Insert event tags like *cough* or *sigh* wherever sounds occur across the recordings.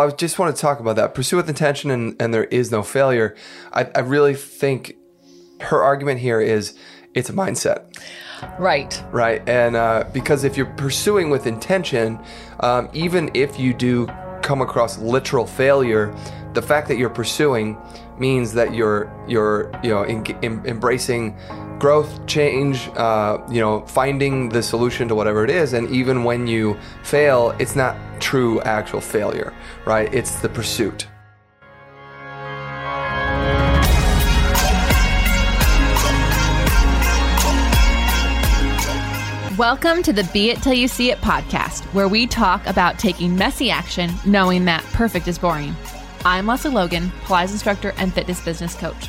I just want to talk about that. Pursue with intention and, and there is no failure. I, I really think her argument here is it's a mindset. Right. Right. And uh, because if you're pursuing with intention, um, even if you do come across literal failure, the fact that you're pursuing means that you're you're you know in, in, embracing growth, change, uh, you know, finding the solution to whatever it is. And even when you fail, it's not true actual failure, right? It's the pursuit. Welcome to the Be It Till You See It podcast, where we talk about taking messy action, knowing that perfect is boring. I'm Lesley Logan, Pilates instructor and fitness business coach.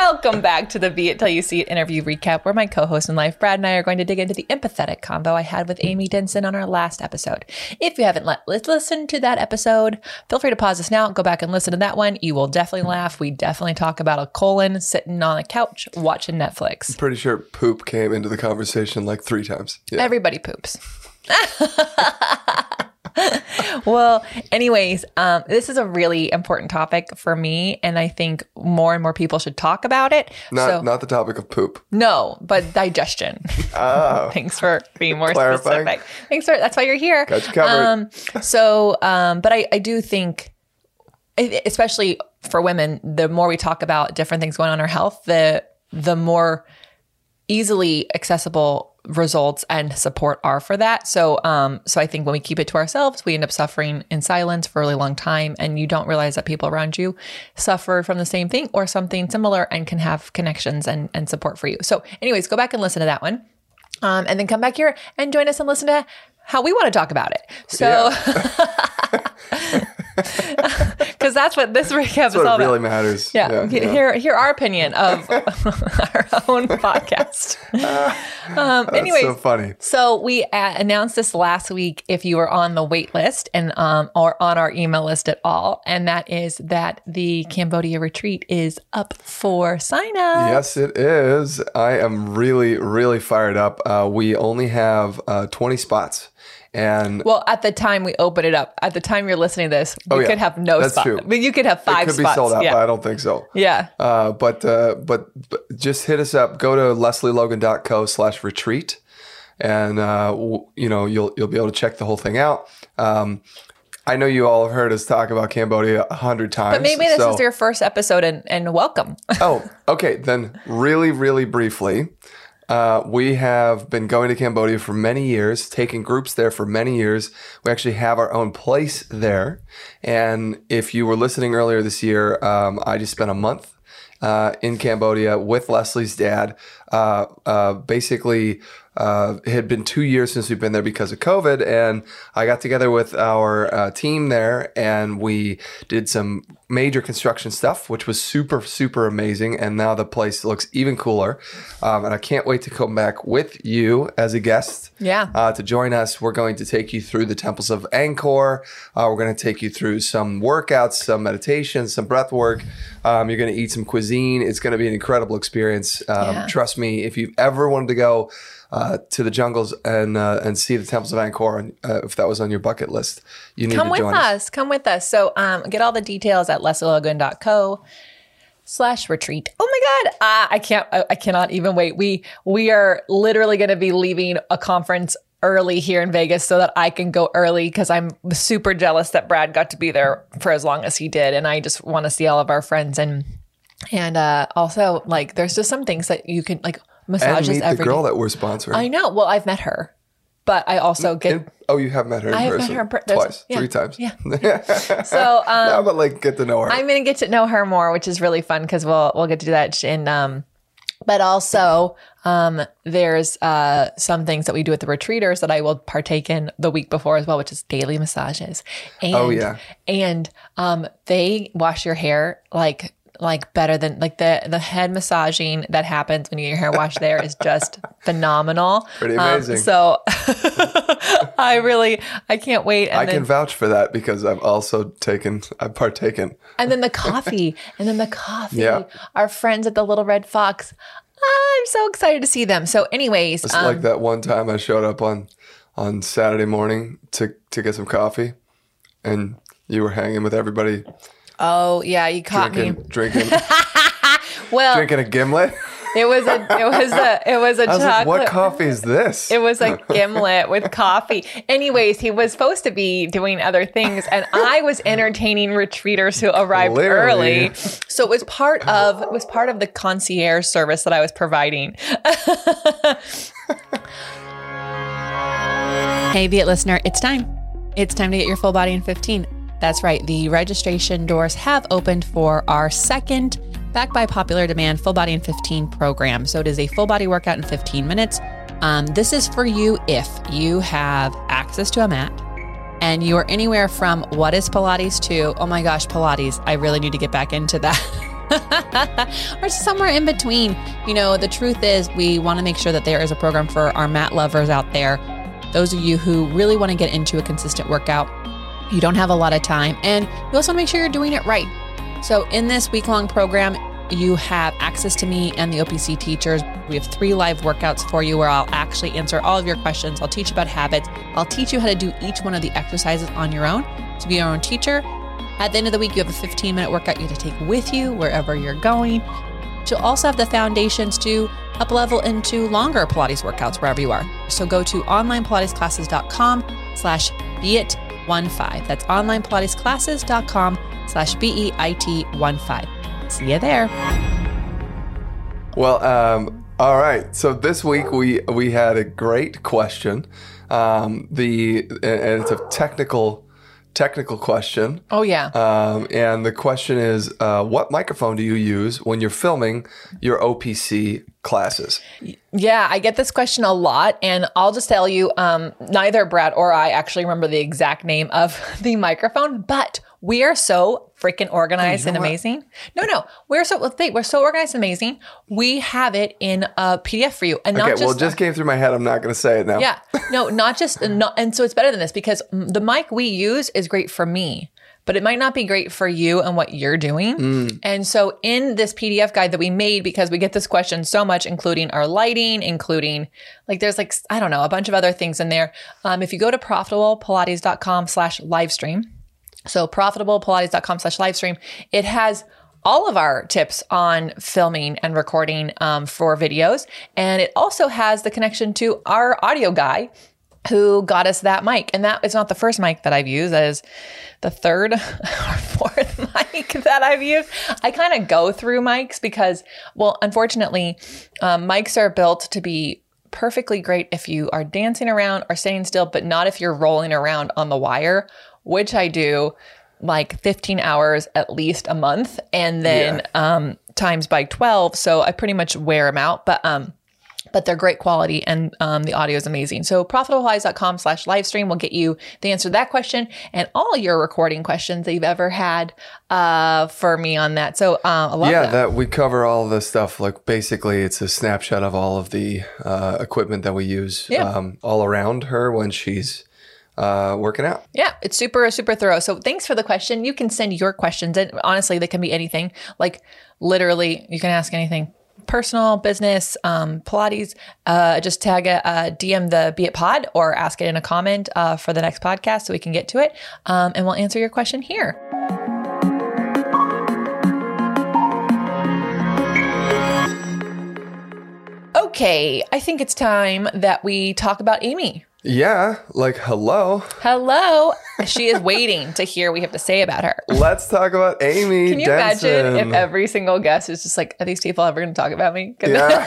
Welcome back to the Be It Till You See It interview recap, where my co host in life, Brad, and I are going to dig into the empathetic combo I had with Amy Denson on our last episode. If you haven't let, listened to that episode, feel free to pause this now, go back and listen to that one. You will definitely laugh. We definitely talk about a colon sitting on a couch watching Netflix. I'm pretty sure poop came into the conversation like three times. Yeah. Everybody poops. *laughs* *laughs* well, anyways, um, this is a really important topic for me, and I think more and more people should talk about it. Not so, not the topic of poop. no, but digestion. *laughs* *laughs* Oh, Thanks for being more Clarifying. specific. Thanks for that's why you're here. Got you covered. Um, so, um, but I, I do think, especially for women, the more we talk about different things going on in our health, the the more easily accessible results and support are for that. So um so I think when we keep it to ourselves, we end up suffering in silence for a really long time and you don't realize that people around you suffer from the same thing or something similar and can have connections and and support for you. So anyways, go back and listen to that one. Um and then come back here and join us and listen to how we want to talk about it. So *laughs* *laughs* cuz that's what this recap is all it really matters. Yeah, yeah. hear hear our opinion of *laughs* our own podcast. *laughs* um, anyways, so funny. so we uh, announced this last week. If you were on the wait list and um, or on our email list at all, and that is that the Cambodia retreat is up for sign up. Yes, it is. I am really, really fired up. Uh, we only have uh, 20 spots. And Well, at the time we open it up, at the time you're listening to this, we Oh, yeah. could have no That's spots. true. I mean, you could have it five could be sold out, yeah. but I don't think so. yeah. Uh, but, uh, but but just hit us up. Go to lesleylogan.co slash retreat, and uh, you know you'll you'll be able to check the whole thing out. Um, I know you all have heard us talk about Cambodia a hundred times. But maybe this so- is your first episode and, and welcome. oh, *laughs* okay. Then, really, really briefly, uh, we have been going to Cambodia for many years, taking groups there for many years. We actually have our own place there. And if you were listening earlier this year, um, I just spent a month uh, in Cambodia with Lesley's dad. Uh, uh, basically, uh, it had been two years since we've been there because of COVID, and I got together with our uh, team there, and we did some major construction stuff, which was super, super amazing. And now the place looks even cooler, um, and I can't wait to come back with you as a guest. Yeah. Uh, to join us, we're going to take you through the temples of Angkor. Uh, we're going to take you through some workouts, some meditation, some breath work. Um, you're going to eat some cuisine. It's going to be an incredible experience. Um, Yeah. Trust me, if you've ever wanted to go uh, to the jungles and uh, and see the temples of Angkor, uh, if that was on your bucket list, you need come to with join us. Come with us. So um, get all the details at lesleylogan.co slash retreat. Oh my God. Uh, I can't, I, I cannot even wait. We, we are literally going to be leaving a conference early here in Vegas so that I can go early because I'm super jealous that Brad got to be there for as long as he did. And I just want to see all of our friends and, and uh, also like there's just some things that you can like and massages meet the every girl day. that we're sponsoring. I know. Well, I've met her, but I also get In- oh, you have met her in I have met person her per- twice, yeah, three times. yeah. *laughs* so um, no, but like get to know her. I'm gonna get to know her more, which is really fun because we'll we'll get to do that. And um, but also um, there's uh some things that we do at the retreaters that I will partake in the week before as well, which is daily massages. And, Oh, yeah. and um, they wash your hair like like better than like the the head massaging that happens when you get your hair washed there is just *laughs* phenomenal. Pretty Um, amazing. so *laughs* I really I can't wait. And I then, can vouch for that because I've also taken, I've partaken. and then the *laughs* coffee, and then the coffee. Yeah. Our friends at the Little Red Fox. I'm so excited to see them. So, anyways, It's um, like that one time I showed up on on Saturday morning to to get some coffee, and you were hanging with everybody oh yeah, you caught me. drinking drinking *laughs* Well, drinking a gimlet. it was a it was a it was a I was chocolate. like, "What coffee is this?" It was a *laughs* gimlet with coffee. Anyways, he was supposed to be doing other things, and I was entertaining retreaters who arrived Clearly. early. So it was part of it was part of the concierge service that I was providing. Hey, Be It listener, it's time. It's time to get your full body in 15. That's right. The registration doors have opened for our second, Back by popular demand, full body in 15 program. So it is a full body workout in 15 minutes. Um, this is for you if you have access to a mat and you are anywhere from what is Pilates to, oh my gosh, Pilates, I really need to get back into that. *laughs* or somewhere in between. You know, the truth is, we want to make sure that there is a program for our mat lovers out there. Those of you who really want to get into a consistent workout, you don't have a lot of time, and you also want to make sure you're doing it right. So, in this week long program, you have access to me and the OPC teachers. We have three live workouts for you where I'll actually answer all of your questions. I'll teach you about habits. I'll teach you how to do each one of the exercises on your own to be your own teacher. At the end of the week, you have a 15 minute workout you have to take with you wherever you're going. You'll also have the foundations to up level into longer Pilates workouts wherever you are. So go to onlinepilatesclasses.com slash beit15. That's onlinepilatesclasses.com slash B-E-I-T-1-5. See you there. Well, um, all right. So this week we we had a great question. Um, the and it's a technical technical question. Oh yeah. Um, and the question is, uh, what microphone do you use when you're filming your OPC classes? Yeah, I get this question a lot, and I'll just tell you, um, neither Brad or I actually remember the exact name of *laughs* the microphone, but we are so freaking organized and amazing. No, no, we're so well, we're so organized and amazing. We have it in a PDF for you, and not Okay, just well, it just came through my head. I'm not going to say it now. yeah, no, not just not, and so it's better than this because the mic we use is great for me, but it might not be great for you and what you're doing. And so in this PDF guide that we made, because we get this question so much, including our lighting, including like there's like I don't know a bunch of other things in there. Um, if you go to profitablepilates.com slash live stream, so profitablepilates.com slash live stream, it has all of our tips on filming and recording um, for videos. And it also has the connection to our audio guy who got us that mic. And that is not the first mic that I've used. That is the third *laughs* or fourth *laughs* mic that I've used. I kind of go through mics because, well, unfortunately, um, mics are built to be perfectly great if you are dancing around or staying still, but not if you're rolling around on the wire, which I do like 15 hours at least a month and then um, times by 12. So I pretty much wear them out. But um, but they're great quality and um, the audio is amazing. So profitablepilates.com slash live stream will get you the answer to that question and all your recording questions that you've ever had uh, for me on that. So uh, I love Yeah, that. that we cover all the stuff. Like basically, it's a snapshot of all of the uh, equipment that we use Yeah. um, all around her when she's uh, working out. Yeah, it's super, super thorough. So thanks for the question. You can send your questions. And honestly, they can be anything. Like literally, you can ask anything. Personal, business, um, Pilates, uh, just tag a, uh, DM the Be It Pod or ask it in a comment uh, for the next podcast so we can get to it. Um, and we'll answer your question here. Okay, I think it's time that we talk about Amy. Yeah, like hello. Hello. She is waiting to hear what we have to say about her. Let's talk about Amy. Can you Denson. imagine if every single guest is just like, are these people ever going to talk about me? Yeah.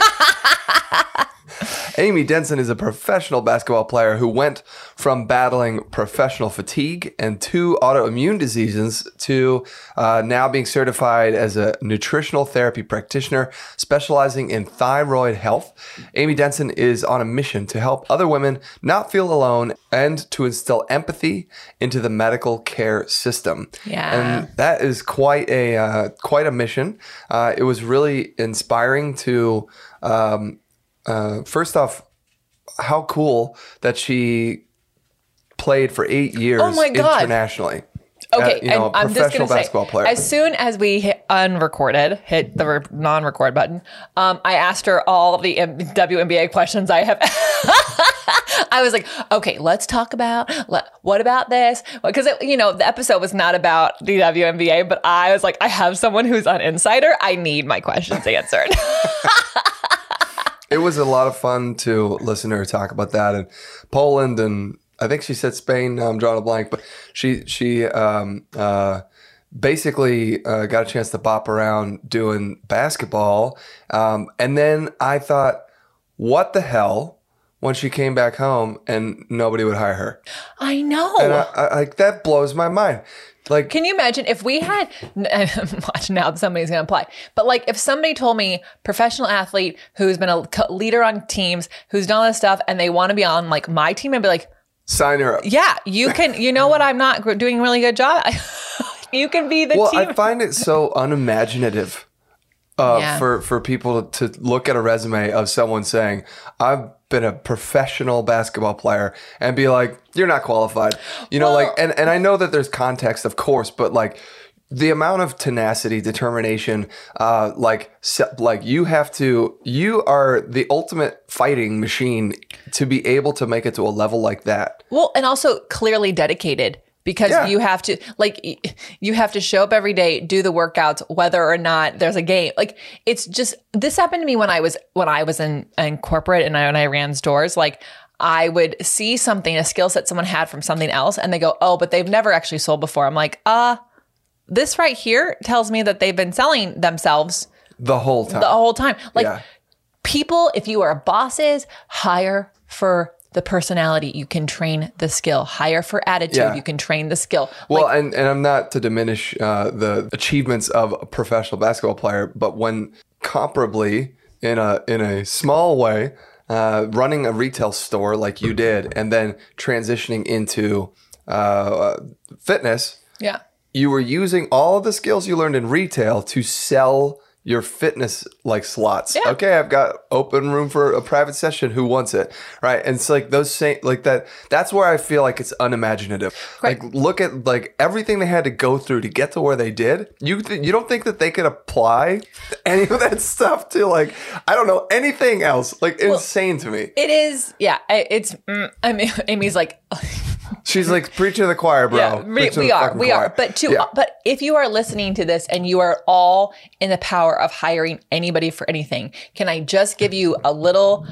*laughs* *laughs* Amy Denson is a professional basketball player who went from battling professional fatigue and two autoimmune diseases to uh, now being certified as a nutritional therapy practitioner specializing in thyroid health. Amy Denson is on a mission to help other women not feel alone and to instill empathy into the medical care system. Yeah. And that is quite a uh, quite a mission. Uh, it was really inspiring to um, uh, first off, how cool that she played for eight years Oh my God. internationally. Okay, Uh, you know, and I'm just gonna basketball say, player. as soon as we hit unrecorded, hit the re- non-record button, um, I asked her all the M- WNBA questions I have. *laughs* I was like, okay, let's talk about let, what about this? Because you know the episode was not about the WNBA, but I was like, I have someone who's an insider. I need my questions answered. *laughs* it was a lot of fun to listen to her talk about that and Poland and I think she said Spain. I'm drawing a blank, but she she um, uh, basically uh, got a chance to bop around doing basketball, um, and then I thought, what the hell? When she came back home and nobody would hire her, I know. and I, I, like that blows my mind. Like Can you imagine if we had *laughs* watch now somebody's gonna apply, but like if somebody told me professional athlete who's been a leader on teams, who's done all this stuff, and they want to be on like my team, I'd be like, sign her up. yeah, you can. You know what? I'm not doing a really good job. *laughs* you can be the Well, team. I find it so *laughs* unimaginative uh, Yeah. for for people to look at a resume of someone saying, "I've been a professional basketball player," and be like, "You're not qualified." You know, like, and and I know that there's context, of course, but like. The amount of tenacity, determination, uh, like, like you have to, you are the ultimate fighting machine to be able to make it to a level like that. Well, and also clearly dedicated because Yeah. you have to like you have to show up every day, do the workouts whether or not there's a game. Like it's just this happened to me when I was when I was in in corporate and I when I ran stores like I would see something, a skill set someone had from something else, and they go, "Oh, but they've never actually sold before." I'm like, "Uh, this right here tells me that they've been selling themselves The whole time. the whole time." Like Yeah. people, if you are bosses, hire for the personality. You can train the skill. Hire for attitude. Yeah. You can train the skill. Well, and, and I'm not to diminish uh, the achievements of a professional basketball player, but when comparably in a in a small way, uh, running a retail store like you did, and then transitioning into uh, fitness, yeah. you were using all of the skills you learned in retail to sell your fitness like slots. Yeah. Okay, I've got open room for a private session. Who wants it? Right. And it's like those same like that. That's where I feel like it's unimaginative. Right. Like look at like everything they had to go through to get to where they did. You th- you don't think that they could apply *laughs* any of that stuff to like I don't know anything else? Like insane to me. It is. Yeah. It's. Mm, I mean, *laughs* Amy's like. *laughs* She's like preaching to the choir, bro. Yeah, we, we are, we choir. are. But to, Yeah. but if you are listening to this and you are all in the power of hiring anybody for anything, can I just give you a little?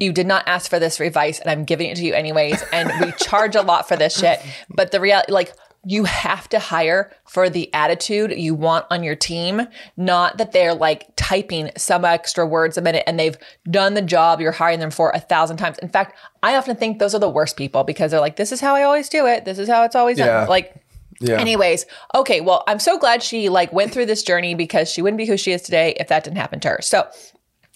You did not ask for this advice, and I'm giving it to you anyways. And we charge a lot for this shit. But the reality, like. You have to hire for the attitude you want on your team, not that they're like typing some extra words a minute and they've done the job you're hiring them for a thousand times. In fact, I often think those are the worst people because they're like, this is how I always do it. This is how it's always Yeah. done. Like, Yeah. Anyways, okay, well, I'm so glad she like went through this journey because she wouldn't be who she is today if that didn't happen to her. So,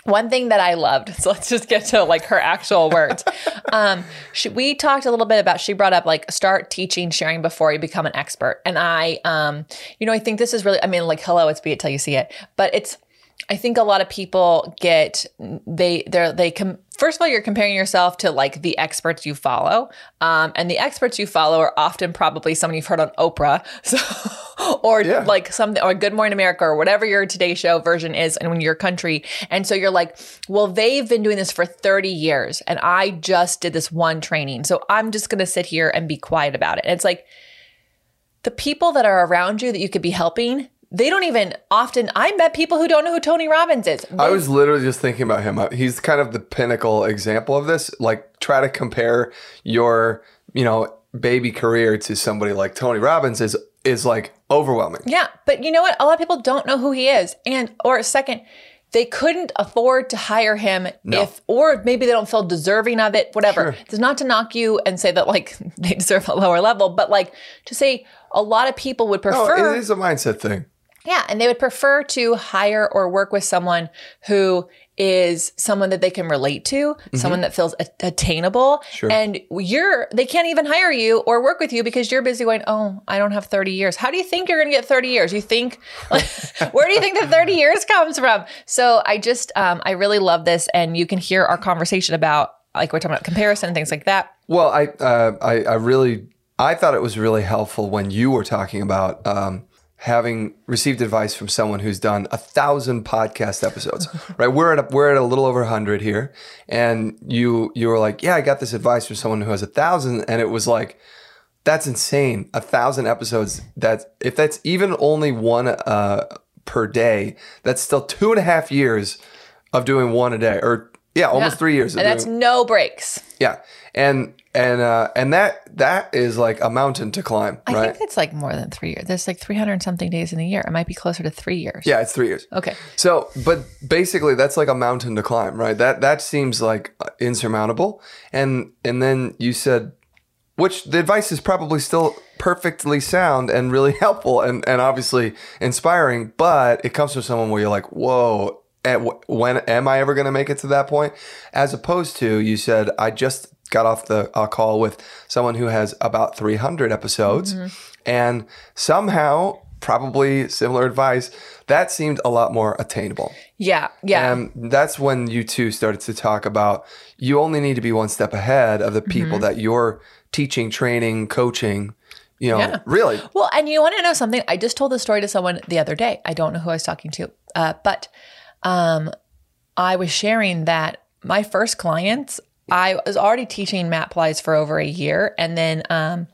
one thing that I loved, *laughs* so let's just get to like her actual words. *laughs* um, she, we talked a little bit about. She brought up like start teaching, sharing before you become an expert. And I, um, you know, I think this is really. I mean, like, hello, it's be it till you see it, but it's. I think a lot of people get they they're they com- first of all you're comparing yourself to like the experts you follow, um, and the experts you follow are often probably someone you've heard on Oprah, *laughs* so or Yeah. like something or Good Morning America or whatever your Today Show version is in your country, and so you're like, well, they've been doing this for 30 years, and I just did this one training, so I'm just gonna sit here and be quiet about it. And it's like the people that are around you that you could be helping, they don't even often. I met people who don't know who Tony Robbins is. I was literally just thinking about him. He's kind of the pinnacle example of this. Like, try to compare your, you know, baby career to somebody like Tony Robbins is is like overwhelming. yeah, but you know what? A lot of people don't know who he is. And or second, they couldn't afford to hire him if, or maybe they don't feel deserving of it, whatever. It's not to knock you and say that like *laughs* they deserve a lower level, but like to say a lot of people would No, prefer. it is a mindset thing. Yeah, and they would prefer to hire or work with someone who is someone that they can relate to, someone that feels a- attainable. Mm-hmm. Sure. And you're they can't even hire you or work with you because you're busy going, "Oh, I don't have 30 years." How do you think you're going to get 30 years? You think *laughs* where do you think the 30 years comes from? So, I just um I really love this and you can hear our conversation about like we're talking about comparison and things like that. Well, I, uh, I, I really, I thought it was really helpful when you were talking about um, having received advice from someone who's done a thousand podcast episodes. *laughs* right, we're at a, we're at a little over a hundred here, and you you were like, yeah, I got this advice from someone who has a thousand, and it was like. That's insane. A thousand episodes. That's if that's even only one uh, per day. That's still two and a half years of doing one a day, or yeah, almost Yeah. three years. And that's doing, no breaks. yeah, and and uh, and that that is like a mountain to climb, I right? think it's like more than 3 years. There's like 300 and something days in a year. It might be closer to 3 years. yeah, it's three years. Okay. So, but basically, that's like a mountain to climb, right? That that seems like insurmountable. And and then you said, which the advice is probably still perfectly sound and really *laughs* helpful and and obviously inspiring, but it comes from someone where you're like, whoa. At wh- when am I ever going to make it to that point? As opposed to you said, I just got off the uh, call with someone who has about 300 episodes, and somehow, probably similar advice, that seemed a lot more attainable. Yeah. Yeah. And that's when you two started to talk about you only need to be one step ahead of the people Mm-hmm. that you're teaching, training, coaching. You know, Yeah. really. Well, and you want to know something? I just told this story to someone the other day. I don't know who I was talking to, uh, but um, I was sharing that my first clients, I was already teaching mat Pilates for over a year, and then um,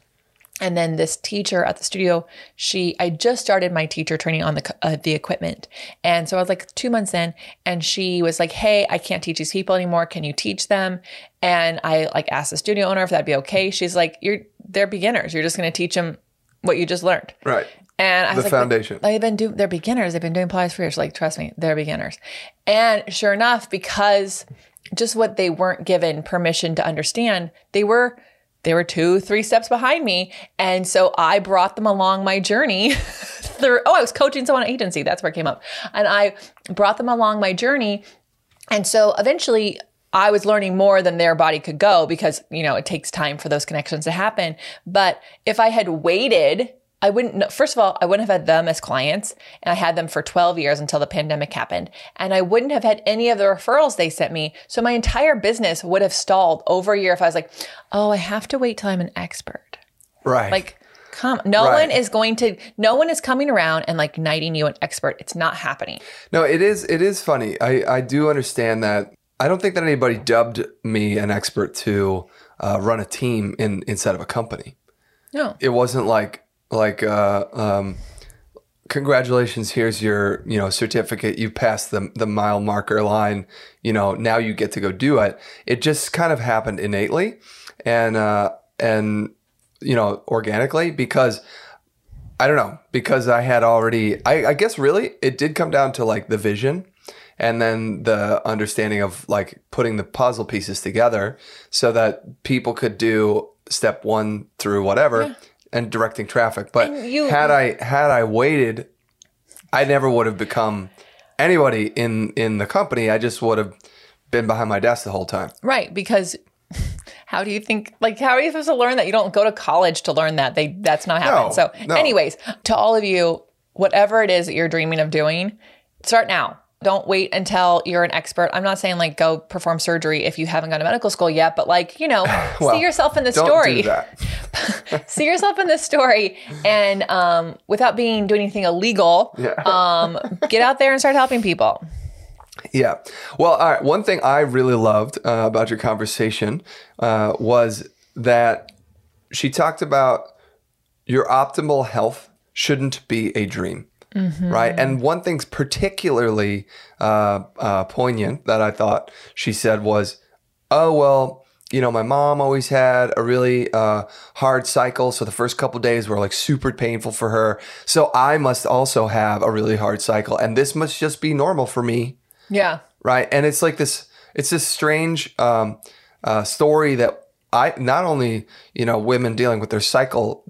and then this teacher at the studio, she I just started my teacher training on the uh, the equipment, and so I was like two months in, and she was like, "Hey, I can't teach these people anymore. Can you teach them?" And I like asked the studio owner if that'd be okay. She's like, "You're they're beginners. You're just going to teach them what you just learned." Right. And I The was like, foundation. They've been doing. They're beginners. They've been doing Pilates for years. Like, trust me, they're beginners. And sure enough, because just what they weren't given permission to understand, they were they were two, three steps behind me, and so I brought them along my journey. *laughs* through, oh, I was coaching someone at agency. That's where it came up, and I brought them along my journey. And so eventually I was learning more than their body could go because, you know, it takes time for those connections to happen. But if I had waited, I wouldn't, know- first of all, I wouldn't have had them as clients. And I had them for 12 years until the pandemic happened. And I wouldn't have had any of the referrals they sent me. So my entire business would have stalled over a year if I was like, oh, I have to wait till I'm an expert. Right. Like, come, no Right. one is going to, no one is coming around and like knighting you an expert. It's not happening. No, it is it is funny. I, I do understand that. I don't think that anybody dubbed me an expert to uh, run a team in inside of a company. No. It wasn't like like uh, um, congratulations. Here's your you know certificate. You passed the the mile marker line. You know now you get to go do it. It just kind of happened innately, and uh, and you know organically because I don't know because I had already. I, I guess really it did come down to like the vision, and then the understanding of like putting the puzzle pieces together so that people could do step one through whatever and directing traffic. But you- had I had I waited, I never would have become anybody in in the company. I just would have been behind my desk the whole time. Right, because *laughs* how do you think like how are you supposed to learn that? You don't go to college to learn that. They that's not happening. No, so no. anyways, to all of you, whatever it is that you're dreaming of doing, start now. Don't wait until you're an expert. I'm not saying like go perform surgery if you haven't gone to medical school yet, but like, you know, *laughs* Well, see yourself in the Don't story. do that. *laughs* *laughs* see yourself in this story and um, without being doing anything illegal, Yeah. um, get out there and start helping people. Yeah. Well, all right. One thing I really loved uh, about your conversation uh, was that she talked about your optimal health shouldn't be a dream. Right. And one thing's particularly uh, uh, poignant that I thought she said was, oh, well, you know, my mom always had a really uh, hard cycle. So the first couple days were like super painful for her. So I must also have a really hard cycle. And this must just be normal for me Yeah. right? And it's like this, it's this strange um, uh, story that I not only you know women dealing with their cycle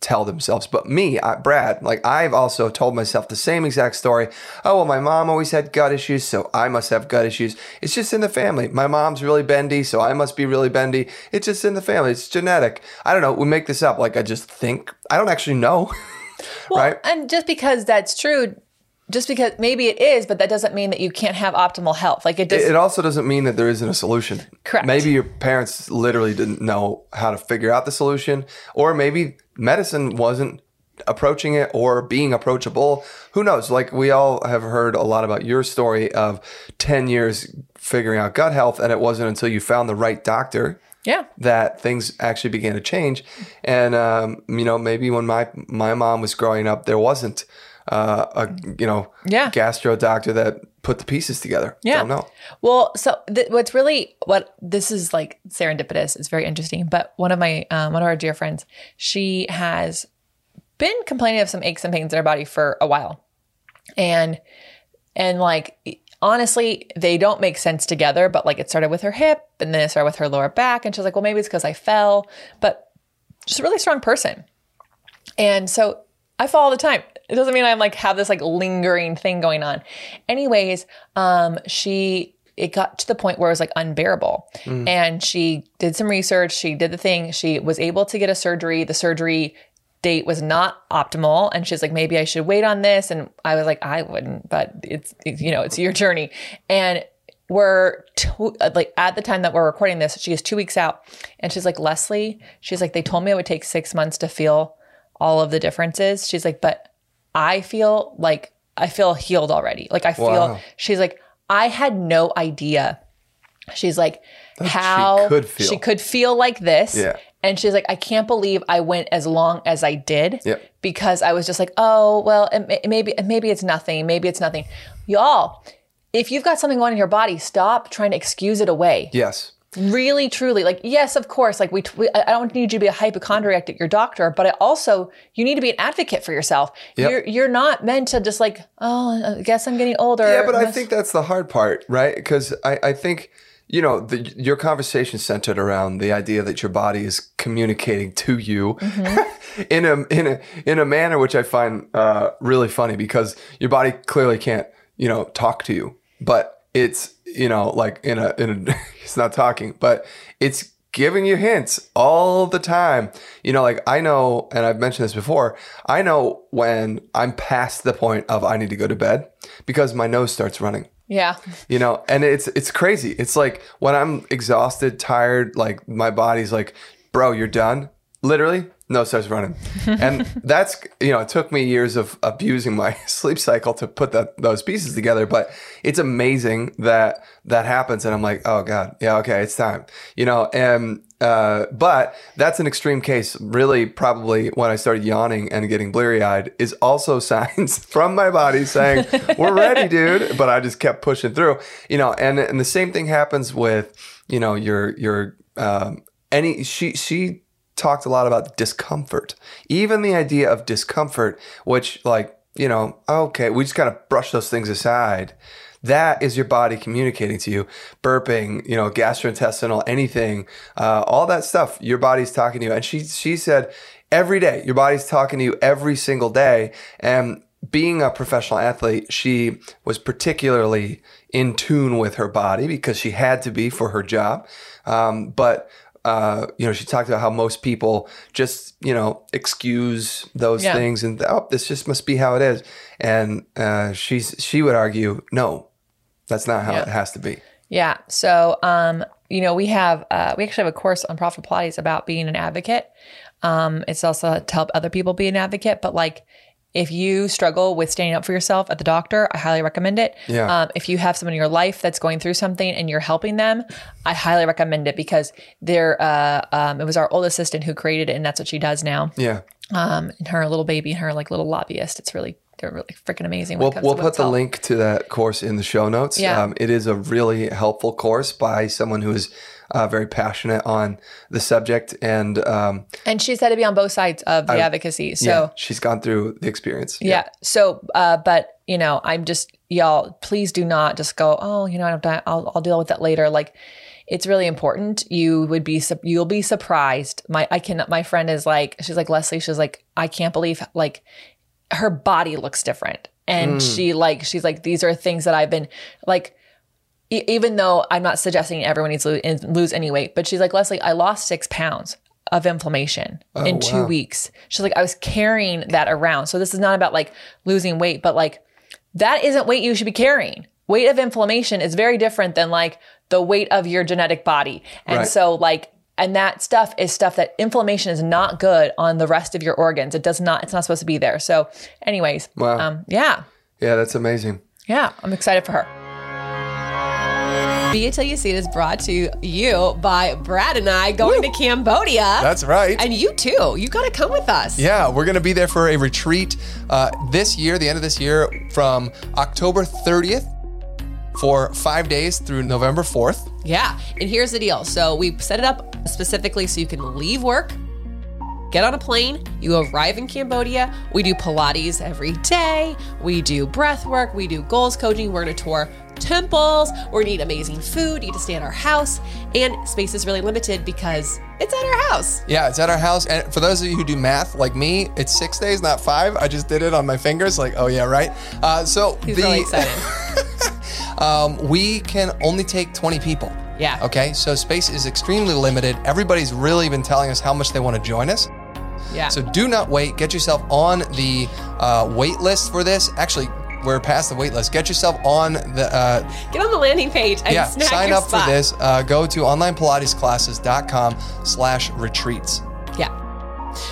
tell themselves, but me, I, Brad, like I've also told myself the same exact story. Oh well, my mom always had gut issues, so I must have gut issues. It's just in the family. My mom's really bendy, so I must be really bendy. It's just in the family. It's genetic. I don't know. We make this up. Like I just think. I don't actually know. *laughs* Well, right? and just because that's true, just because maybe it is, but that doesn't mean that you can't have optimal health. Like it just It also doesn't mean that there isn't a solution. Correct. Maybe your parents literally didn't know how to figure out the solution, or maybe medicine wasn't approaching it or being approachable. Who knows? Like we all have heard a lot about your story of 10 years figuring out gut health, and it wasn't until you found the right doctor yeah. that things actually began to change. And um, you know, maybe when my my mom was growing up, there wasn't uh, a you know Yeah. gastro doctor that put the pieces together. Yeah. Don't know. Well, so th- what's really what this is like serendipitous. It's very interesting. But one of my um, one of our dear friends, she has been complaining of some aches and pains in her body for a while, and and like honestly, they don't make sense together. But like it started with her hip, and then it started with her lower back, and she was like, well, maybe it's because I fell, but just a really strong person. And so I fall all the time. It doesn't mean I'm like have this like lingering thing going on. Anyways, um, she it got to the point where it was like unbearable. And she did some research, she did the thing, she was able to get a surgery. The surgery date was not optimal and she's like maybe I should wait on this and I was like I wouldn't, but it's you know, it's your journey. And we're two, like at the time that we're recording this, she is two weeks out, and she's like Lesley. She's like they told me it would take six months to feel all of the differences. She's like, but I feel like I feel healed already. Like I feel. Wow. She's like I had no idea. She's like how could feel. she could feel like this. Yeah. And she's like, I can't believe I went as long as I did Yep. because I was just like, oh well, it, maybe maybe it's nothing, maybe it's nothing. Y'all, if you've got something going on in your body, stop trying to excuse it away. Yes. Really, truly, like yes, of course. Like we, we I don't need you to be a hypochondriac at your doctor, but I also you need to be an advocate for yourself. Yep. You're you're not meant to just like, oh, I guess I'm getting older. Yeah, but I think that's the hard part, right? Because I, I think, you know, the, your conversation centered around the idea that your body is communicating to you Mm-hmm. *laughs* in a in a in a manner which I find uh, really funny because your body clearly can't, you know, talk to you, but it's you know like in a in a *laughs* it's not talking, but it's giving you hints all the time. You know, like I know, and I've mentioned this before, I know when I'm past the point of I need to go to bed because my nose starts running. yeah, You know, and it's it's crazy. It's like when I'm exhausted, tired, like my body's like, "Bro, you're done." Literally, nose starts running. and *laughs* that's, you know, it took me years of abusing my *laughs* sleep cycle to put that those pieces together, but it's amazing that that happens and I'm like, "Oh god, yeah, okay, it's time." You know, and uh, but that's an extreme case. Really, probably when I started yawning and getting bleary eyed is also *laughs* signs from my body saying, "We're ready, dude." But I just kept pushing through, you know. And and the same thing happens with you know your your um, any she she talked a lot about discomfort, even the idea of discomfort, which like you know, okay, we just kind of brush those things aside. That is your body communicating to you, burping, you know, gastrointestinal, anything, uh, all that stuff. Your body's talking to you, and she she said every day your body's talking to you every single day. And being a professional athlete, she was particularly in tune with her body because she had to be for her job. Um, but uh, you know, she talked about how most people just, you know, excuse those Yeah. things and oh, this just must be how it is. And uh, she's she would argue, no, that's not how Yeah. it has to be. Yeah. So, um, you know, we have uh, we actually have a course on Profitable Pilates about being an advocate. Um, it's also to help other people be an advocate. But like, if you struggle with standing up for yourself at the doctor, I highly recommend it. Yeah. Um, if you have someone in your life that's going through something and you're helping them, I highly recommend it because they're. Uh, um, it was our old assistant who created it, and that's what she does now Yeah. um, and her little baby and her like little lobbyist. It's really they're really freaking amazing. We'll, we'll put the link to that course in the show notes. Yeah. Um, it is a really helpful course by someone who is uh, very passionate on the subject. And um, And she's had to be on both sides of the advocacy. So yeah, she's gone through the experience. Yeah. So, uh, but you know, I'm just y'all. Please do not just go. Oh, you know, I don't, I'll I'll deal with that later. Like, it's really important. You would be you'll be surprised. My I can. My friend is like she's like Lesley. She's like I can't believe like her body looks different, and hmm. she like she's like these are things that I've been like. e- Even though I'm not suggesting everyone needs to lose, lose any weight, but she's like Lesley, I lost six pounds of inflammation oh, in two wow. weeks. She's like, I was carrying that around. So this is not about like losing weight, but like that isn't weight you should be carrying. Weight of inflammation is very different than like the weight of your genetic body. And Right. so like and that stuff is stuff that inflammation is not good on the rest of your organs. It does not it's not supposed to be there. So anyways, Wow. um yeah. Yeah, that's amazing. Yeah, I'm excited for her. Be It Till You See It is brought to you by Brad and I going to Cambodia. That's right. And you too. You got to come with us. Yeah, we're going to be there for a retreat uh, this year, the end of this year, from October 30th for five days through November 4th. Yeah. And here's the deal. So we set it up specifically so you can leave work, get on a plane, you arrive in Cambodia. We do Pilates every day. We do breath work. We do goals coaching. We're going to tour temples. We're going to eat amazing food. You get to stay at our house. And space is really limited because it's at our house. Yeah, it's at our house. And for those of you who do math like me, it's six days, not five. I just did it on my fingers. Like, oh, yeah, right. Uh, so He's the, really excited. *laughs* *laughs* um, we can only take 20 people. Yeah. Okay, so space is extremely limited. Everybody's really been telling us how much they want to join us. Yeah. So do not wait. Get yourself on the uh, wait list for this. Actually, we're past the wait list. Get yourself on the uh, get on the landing page and yeah. Sign up spot. for this. Uh, go to onlinepilatesclasses.com slash retreats.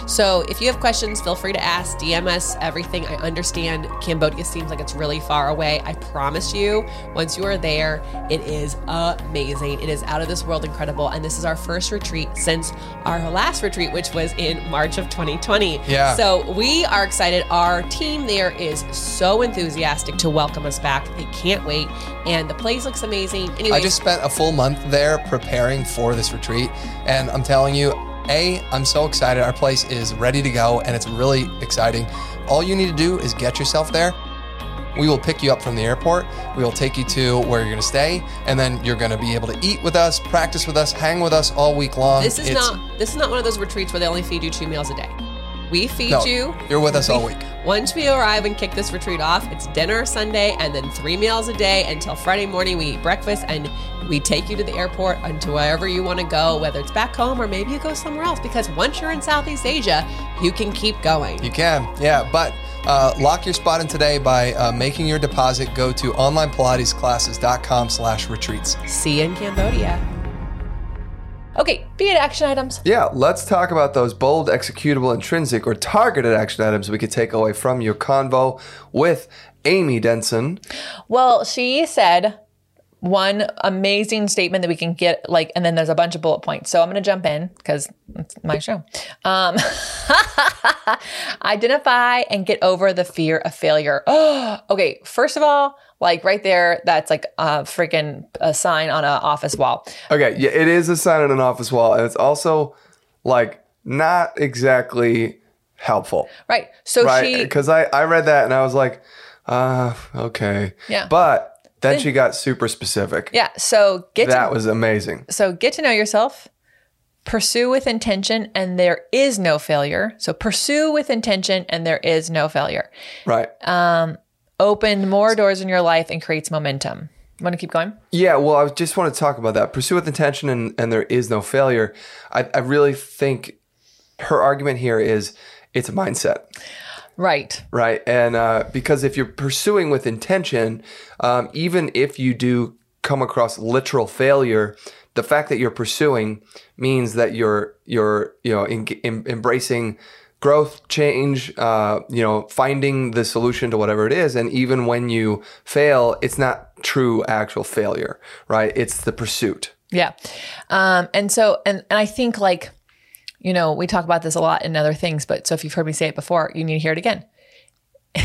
So if you have questions, feel free to ask, DM us everything. I understand Cambodia seems like it's really far away. I promise you, once you are there, it is amazing. It is out of this world incredible. And this is our first retreat since our last retreat, which was in March of 2020. Yeah. So we are excited. Our team there is so enthusiastic to welcome us back. They can't wait. And the place looks amazing. Anyway, I just spent a full month there preparing for this retreat, and I'm telling you, A, I'm so excited. Our place is ready to go, and it's really exciting. All you need to do is get yourself there. We will pick you up from the airport. We will take you to where you're going to stay, and then you're going to be able to eat with us, practice with us, hang with us all week long. this is It's- not this is not one of those retreats where they only feed you two meals a day. We feed No, you. you're with us all week. Once we arrive and kick this retreat off, it's dinner Sunday and then three meals a day until Friday morning. We eat breakfast and we take you to the airport and to wherever you want to go, whether it's back home or maybe you go somewhere else. Because once you're in Southeast Asia, you can keep going. You can, yeah. But uh, lock your spot in today by uh, making your deposit. Go to onlinepilatesclasses.com slash retreats. See you in Cambodia. Okay, be it action items. Yeah, let's talk about those bold, executable, intrinsic, or targeted action items we could take away from your convo with Amy Denson. Well, she said one amazing statement that we can get like and then there's a bunch of bullet points. So I'm going to jump in cuz it's my show. Um *laughs* identify and get over the fear of failure. *gasps* okay, first of all, like right there that's like a freaking a sign on an office wall. Okay, yeah, it is a sign on an office wall, and it's also like not exactly helpful, Right. So right? she Because I I read that and I was like, uh, okay, Yeah. But then she got super specific. Yeah, so get that to, was amazing. so get to know yourself. Pursue with intention and there is no failure. So pursue with intention and there is no failure. Right. Open more doors in your life and creates momentum. Want to keep going? Yeah, well, I just want to talk about that. Pursue with intention and, and there is no failure. I, I really think her argument here is it's a mindset, Right. right? And uh, because if you're pursuing with intention, um, even if you do come across literal failure, the fact that you're pursuing means that you're you're you know en- em- embracing growth, change, uh, you know, finding the solution to whatever it is. And even when you fail, it's not true actual failure, right? It's the pursuit. Yeah. Um, and so, and, and I think like, you know, we talk about this a lot in other things, but so if you've heard me say it before, you need to hear it again. *laughs*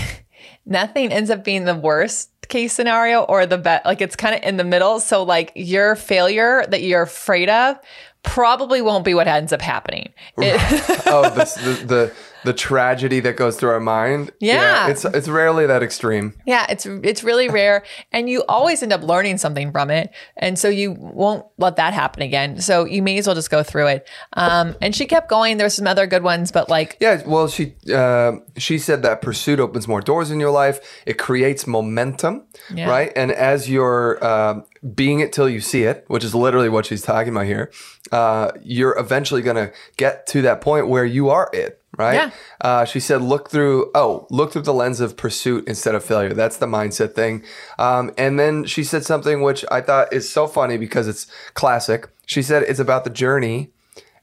nothing ends up being the worst case scenario or the best. Like it's kind of in the middle. So like your failure that you're afraid of probably won't be what ends up happening. *laughs* It- oh, this, the, the the tragedy that goes through our mind. Yeah. it's it's rarely that extreme. Yeah, it's it's really rare, and you always end up learning something from it, and so you won't let that happen again. So you may as well just go through it. Um, and she kept going. There's some other good ones, but like, Yeah, well, she uh, she said that pursuit opens more doors in your life. It creates momentum, Yeah. right? And as you're uh, being it till you see it, which is literally what she's talking about here, uh, you're eventually going to get to that point where you are it, right? Yeah. Uh, she said, look through, oh, look through the lens of pursuit instead of failure. That's the mindset thing. Um, and then she said something which I thought is so funny because it's classic. She said, it's about the journey.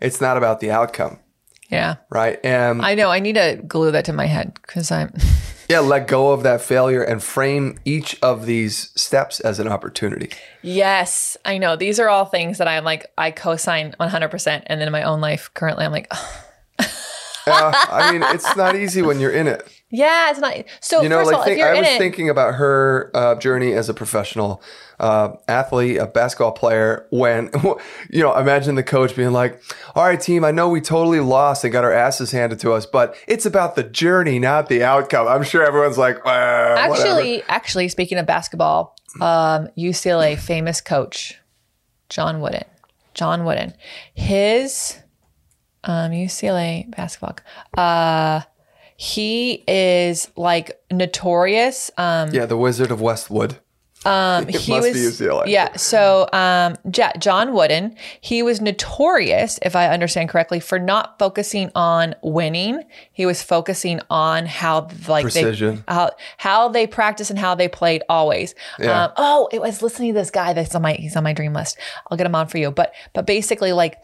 It's not about the outcome, yeah, right? And I know I need to glue that to my head because I'm. *laughs* yeah, let go of that failure and frame each of these steps as an opportunity. Yes, I know. These are all things that I'm like I co-sign 100%, and then in my own life currently, I'm like, Uh, I mean, it's not easy when you're in it. yeah, it's not. So You know, first like of all, think, if you're I was it, thinking about her uh, journey as a professional uh, athlete, a basketball player. When *laughs* you know, imagine the coach being like, "All right, team, I know we totally lost and got our asses handed to us, but it's about the journey, not the outcome." I'm sure everyone's like, uh, whatever. actually, actually, speaking of basketball, um, UCLA famous coach John Wooden, John Wooden, his um, UCLA basketball. Uh, he is like notorious. Um, yeah, the Wizard of Westwood. Um, *laughs* It he must was, be UCLA. Yeah. So, um, Ja- John Wooden, he was notorious, if I understand correctly, for not focusing on winning. He was focusing on how, like, Precision. they how how they practice and how they played always. Yeah. Um, oh, it was listening to this guy that's on my he's on my dream list. I'll get him on for you. But but basically, like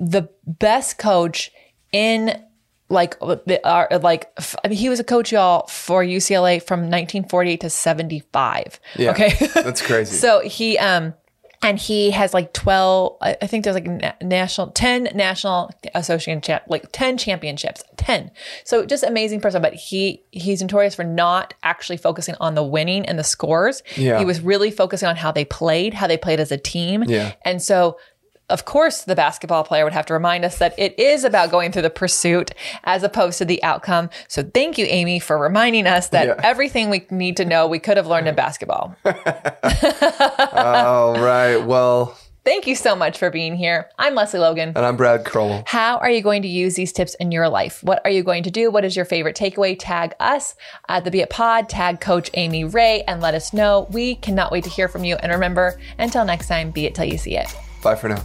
the best coach in like the like I mean he was a coach y'all for UCLA from 1948 to 75. Yeah, Okay. *laughs* that's crazy. so he um and he has like 12 I think there's like na- national 10 national association champ like 10 championships 10 so just amazing person but he he's notorious for not actually focusing on the winning and the scores Yeah. he was really focusing on how they played how they played as a team Yeah. and so of course, the basketball player would have to remind us that it is about going through the pursuit as opposed to the outcome. So, thank you, Amy, for reminding us that Yeah. everything we need to know we could have learned in basketball. *laughs* All right. Well, Thank you so much for being here. I'm Lesley Logan. and I'm Brad Crowell. How are you going to use these tips in your life? What are you going to do? What is your favorite takeaway? Tag us at the Be It Pod, tag Coach Amy Ray, and let us know. We cannot wait to hear from you. And remember, until next time, be it till you see it. Bye for now.